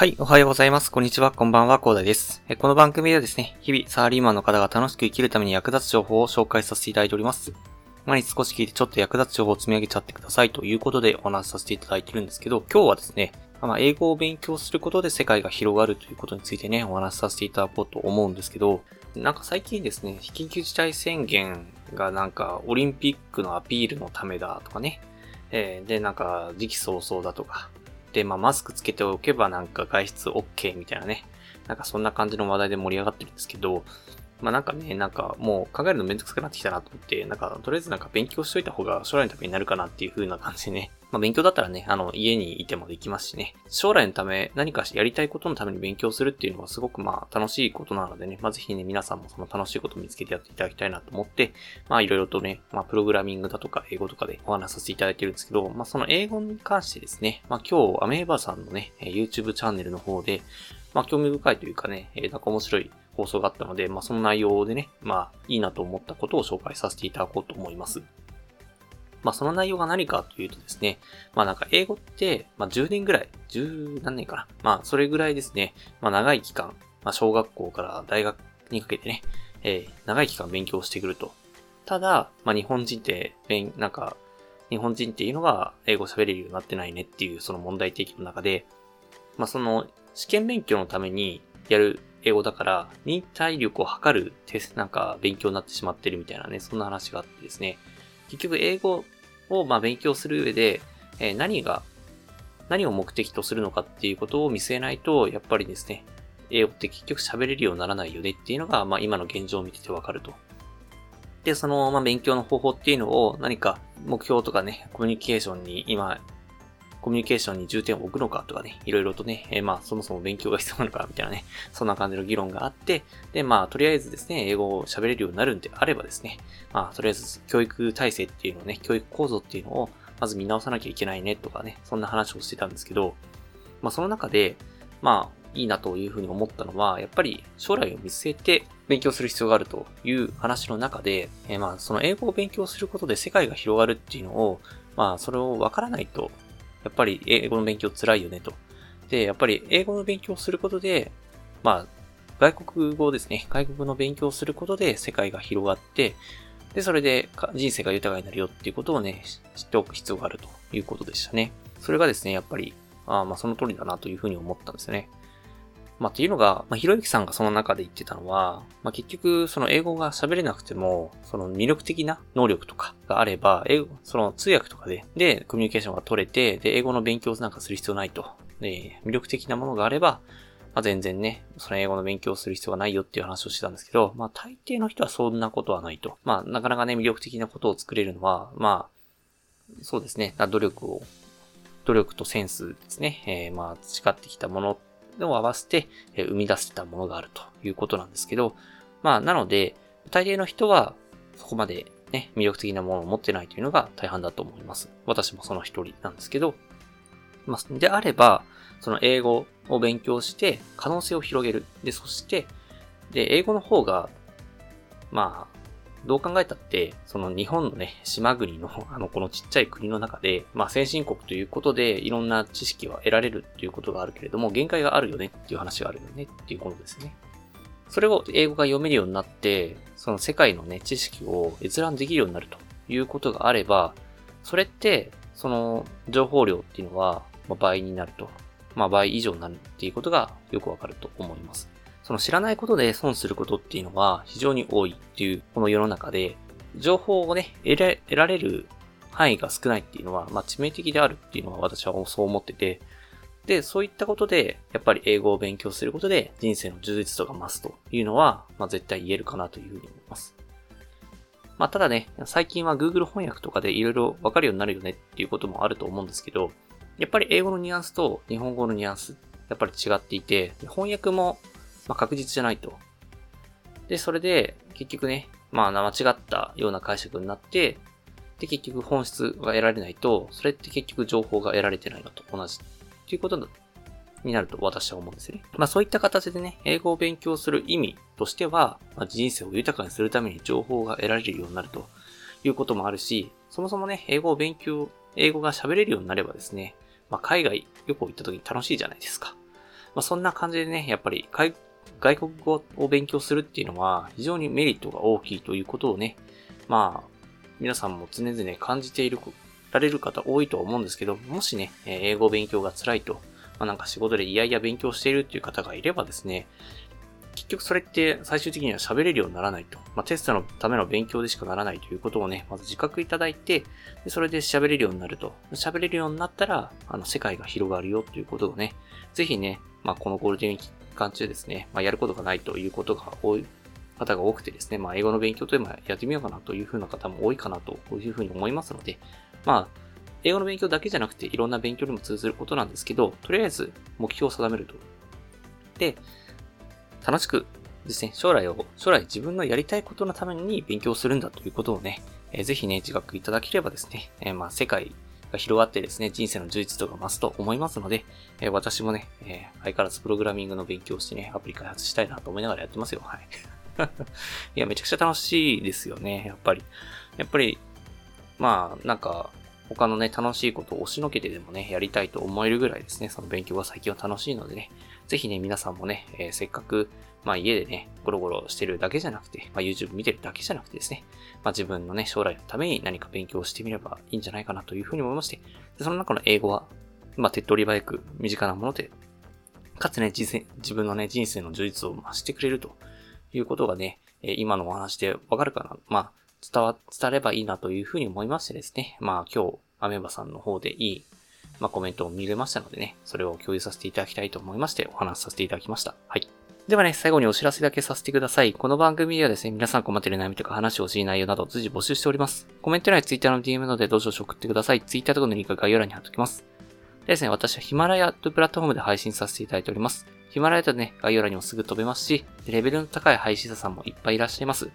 はい、おはようございます。こんにちは、こんばんは、コーダです。この番組ではですね、日々サラリーマンの方が楽しく生きるために役立つ情報を紹介させていただいております。毎日少し聞いてちょっと役立つ情報を積み上げちゃってくださいということでお話しさせていただいてるんですけど、今日はですね、まあ、英語を勉強することで世界が広がるということについてね、お話しさせていただこうと思うんですけど、なんか最近ですね、緊急事態宣言がなんかオリンピックのアピールのためだとかね、えー、で、なんか時期早々だとか、で、まあ、マスクつけておけばなんか外出 OK みたいなね。なんかそんな感じの話題で盛り上がってるんですけど、まあなんかね、なんかもう考えるのめんどくさくなってきたなと思って、なんかとりあえずなんか勉強しといた方が将来のためになるかなっていう風な感じでね。まあ勉強だったらね、あの家にいてもできますしね。将来のため何かやりたいことのために勉強するっていうのはすごくまあ楽しいことなのでね、まあぜひね、皆さんもその楽しいことを見つけてやっていただきたいなと思って、まあいろいろとね、まあプログラミングだとか英語とかでお話しさせていただいてるんですけど、まあその英語に関してですね、まあ今日アメーバさんのね、YouTube チャンネルの方で、まあ興味深いというかね、えなんか面白い放送があったので、まあ、その内容でね、まあ、いいなと思ったことを紹介させていただこうと思います。まあ、その内容が何かというとですね、まあ、なんか英語って、まあ、10年ぐらい、10何年かな。まあ、それぐらいですね、まあ、長い期間、まあ、小学校から大学にかけてね、えー、長い期間勉強してくると。ただ、まあ、日本人って、なんか、日本人っていうのが英語喋れるようになってないねっていうその問題提起の中で、まあ、その試験勉強のためにやる英語だから、忍耐力を測るテストなんか勉強になってしまってるみたいなね、そんな話があってですね。結局英語をま勉強する上で、え、何が、何を目的とするのかっていうことを見据えないと、やっぱりですね、英語って結局喋れるようにならないよねっていうのが、まあ今の現状を見ててわかると。で、その、まあ、勉強の方法っていうのを何か目標とかね、コミュニケーションに今コミュニケーションに重点を置くのかとかね、いろいろとね、えー、まあ、そもそも勉強が必要なのかみたいなね、そんな感じの議論があって、で、まあ、とりあえずですね、英語を喋れるようになるんであればですね、まあ、とりあえず教育体制っていうのをね、教育構造っていうのを、まず見直さなきゃいけないねとかね、そんな話をしてたんですけど、まあ、その中で、まあ、いいなというふうに思ったのは、やっぱり将来を見据えて勉強する必要があるという話の中で、えー、まあ、その英語を勉強することで世界が広がるっていうのを、まあ、それをわからないとやっぱり英語の勉強辛いよねと。で、やっぱり英語の勉強をすることで、まあ、外国語ですね。外国の勉強をすることで世界が広がって、で、それで人生が豊かになるよっていうことをね、知っておく必要があるということでしたね。それがですね、やっぱり、あまあその通りだなというふうに思ったんですよね。まあ、っていうのが、まあ、ひろゆきさんがその中で言ってたのは、まあ、結局、その英語が喋れなくても、その魅力的な能力とかがあれば、英語、その通訳とかで、で、コミュニケーションが取れて、で、英語の勉強なんかする必要ないと。で、魅力的なものがあれば、まあ、全然ね、その英語の勉強をする必要がないよっていう話をしてたんですけど、まあ、大抵の人はそんなことはないと。まあ、なかなかね、魅力的なことを作れるのは、まあ、そうですね、努力を、努力とセンスですね、えー、まあ、培ってきたものを合わせて生み出せたものがあるということなんですけど、まあ、なので、大抵の人はそこまでね、魅力的なものを持ってないというのが大半だと思います。私もその一人なんですけど、まあ、であれば、その英語を勉強して可能性を広げる。で、そして、で、英語の方が、まあ、どう考えたって、その日本のね、島国の、あの、このちっちゃい国の中で、まあ先進国ということで、いろんな知識は得られるっていうことがあるけれども、限界があるよねっていう話があるよねっていうことですね。それを英語が読めるようになって、その世界のね、知識を閲覧できるようになるということがあれば、それって、その情報量っていうのは、まあ、倍になると。まあ倍以上になるっていうことがよくわかると思います。その知らないことで損することっていうのは非常に多いっていうこの世の中で、情報をね、得ら得られる範囲が少ないっていうのは、まあ致命的であるっていうのは私はそう思ってて、で、そういったことで、やっぱり英語を勉強することで人生の充実度が増すというのは、まあ絶対言えるかなというふうに思います。まあただね、最近は Google 翻訳とかで色々わかるようになるよねっていうこともあると思うんですけど、やっぱり英語のニュアンスと日本語のニュアンス、やっぱり違っていて、翻訳もまあ、確実じゃないと。で、それで、結局ね、まあ、間違ったような解釈になって、で、結局本質が得られないと、それって結局情報が得られてないのと同じ。っていうことになると私は思うんですね。まあそういった形でね、英語を勉強する意味としては、まあ、人生を豊かにするために情報が得られるようになるということもあるし、そもそもね、英語を勉強、英語が喋れるようになればですね、まあ海外旅行行った時に楽しいじゃないですか。まあ、そんな感じでね、やっぱり外国語を勉強するっていうのは非常にメリットが大きいということをね、まあ、皆さんも常々感じている、られる方多いと思うんですけど、もしね、英語勉強が辛いと、まあ、なんか仕事でいやいや勉強しているっていう方がいればですね、結局それって最終的には喋れるようにならないと。まあ、テストのための勉強でしかならないということをね、まず自覚いただいて、でそれで喋れるようになると。喋れるようになったら、あの、世界が広がるよということをね、ぜひね、まあ、このゴールデン期間中ですね、まあ、やることがないということが多い方が多くてですね、まあ、英語の勉強というのはやってみようかなというふうな方も多いかなと、いうふうに思いますので、まあ、英語の勉強だけじゃなくていろんな勉強にも通ずることなんですけど、とりあえず目標を定めると。で、楽しくですね、将来を、将来自分のやりたいことのために勉強するんだということをね、えー、ぜひね、自覚いただければですね、えー、まあ、世界が広がってですね、人生の充実度が増すと思いますので、えー、私もね、え相変わらずプログラミングの勉強をしてね、アプリ開発したいなと思いながらやってますよ。はい。いや、めちゃくちゃ楽しいですよね、やっぱり。やっぱり、まあ、なんか、他のね、楽しいことを押しのけてでもね、やりたいと思えるぐらいですね、その勉強が最近は楽しいのでね、ぜひね、皆さんもね、えー、せっかく、まあ家でね、ゴロゴロしてるだけじゃなくて、まあ YouTube 見てるだけじゃなくてですね、まあ自分のね、将来のために何か勉強してみればいいんじゃないかなというふうに思いまして、でその中の英語は、まあ手っ取り早く身近なもので、かつね、自分のね、人生の充実を増してくれるということがね、今のお話でわかるかな。まあ、伝わ、伝わればいいなというふうに思いましてですね。まあ今日、アメバさんの方でいい、まあコメントを見れましたのでね、それを共有させていただきたいと思いましてお話しさせていただきました。はい。ではね、最後にお知らせだけさせてください。この番組ではですね、皆さん困っている悩みとか話をしい内容など随時募集しております。コメント欄や Twitter の DM などでどうぞ送ってください。Twitter とかのリンクは概要欄に貼っておきます。でですね、私はヒマラヤというプラットフォームで配信させていただいております。ヒマラヤとね、概要欄にもすぐ飛べますし、レベルの高い配信者さんもいっぱいいらっしゃいます。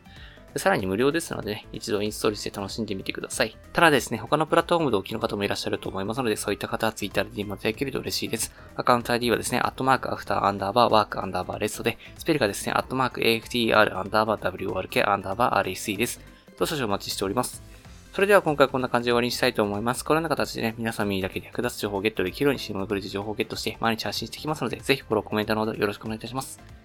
さらに無料ですのでね、一度インストールして楽しんでみてください。ただですね、他のプラットフォームでお聞きの方もいらっしゃると思いますので、そういった方は Twitter で DM いただけると嬉しいです。アカウント ID はですね、アットマークアフターアンダーバーワークアンダーバーレストで、スペルがですね、アットマーク AFTR アンダーバー WORK アンダーバー RAC です。どうぞお待ちしております。それでは今回こんな感じで終わりにしたいと思います。このような形でね、皆さん耳だけで役立つ情報をゲットできるように、シームのブリッジ情報をゲットして毎日発信していきますので、ぜひフォロー、コメントのほどよろしくお願いいたします。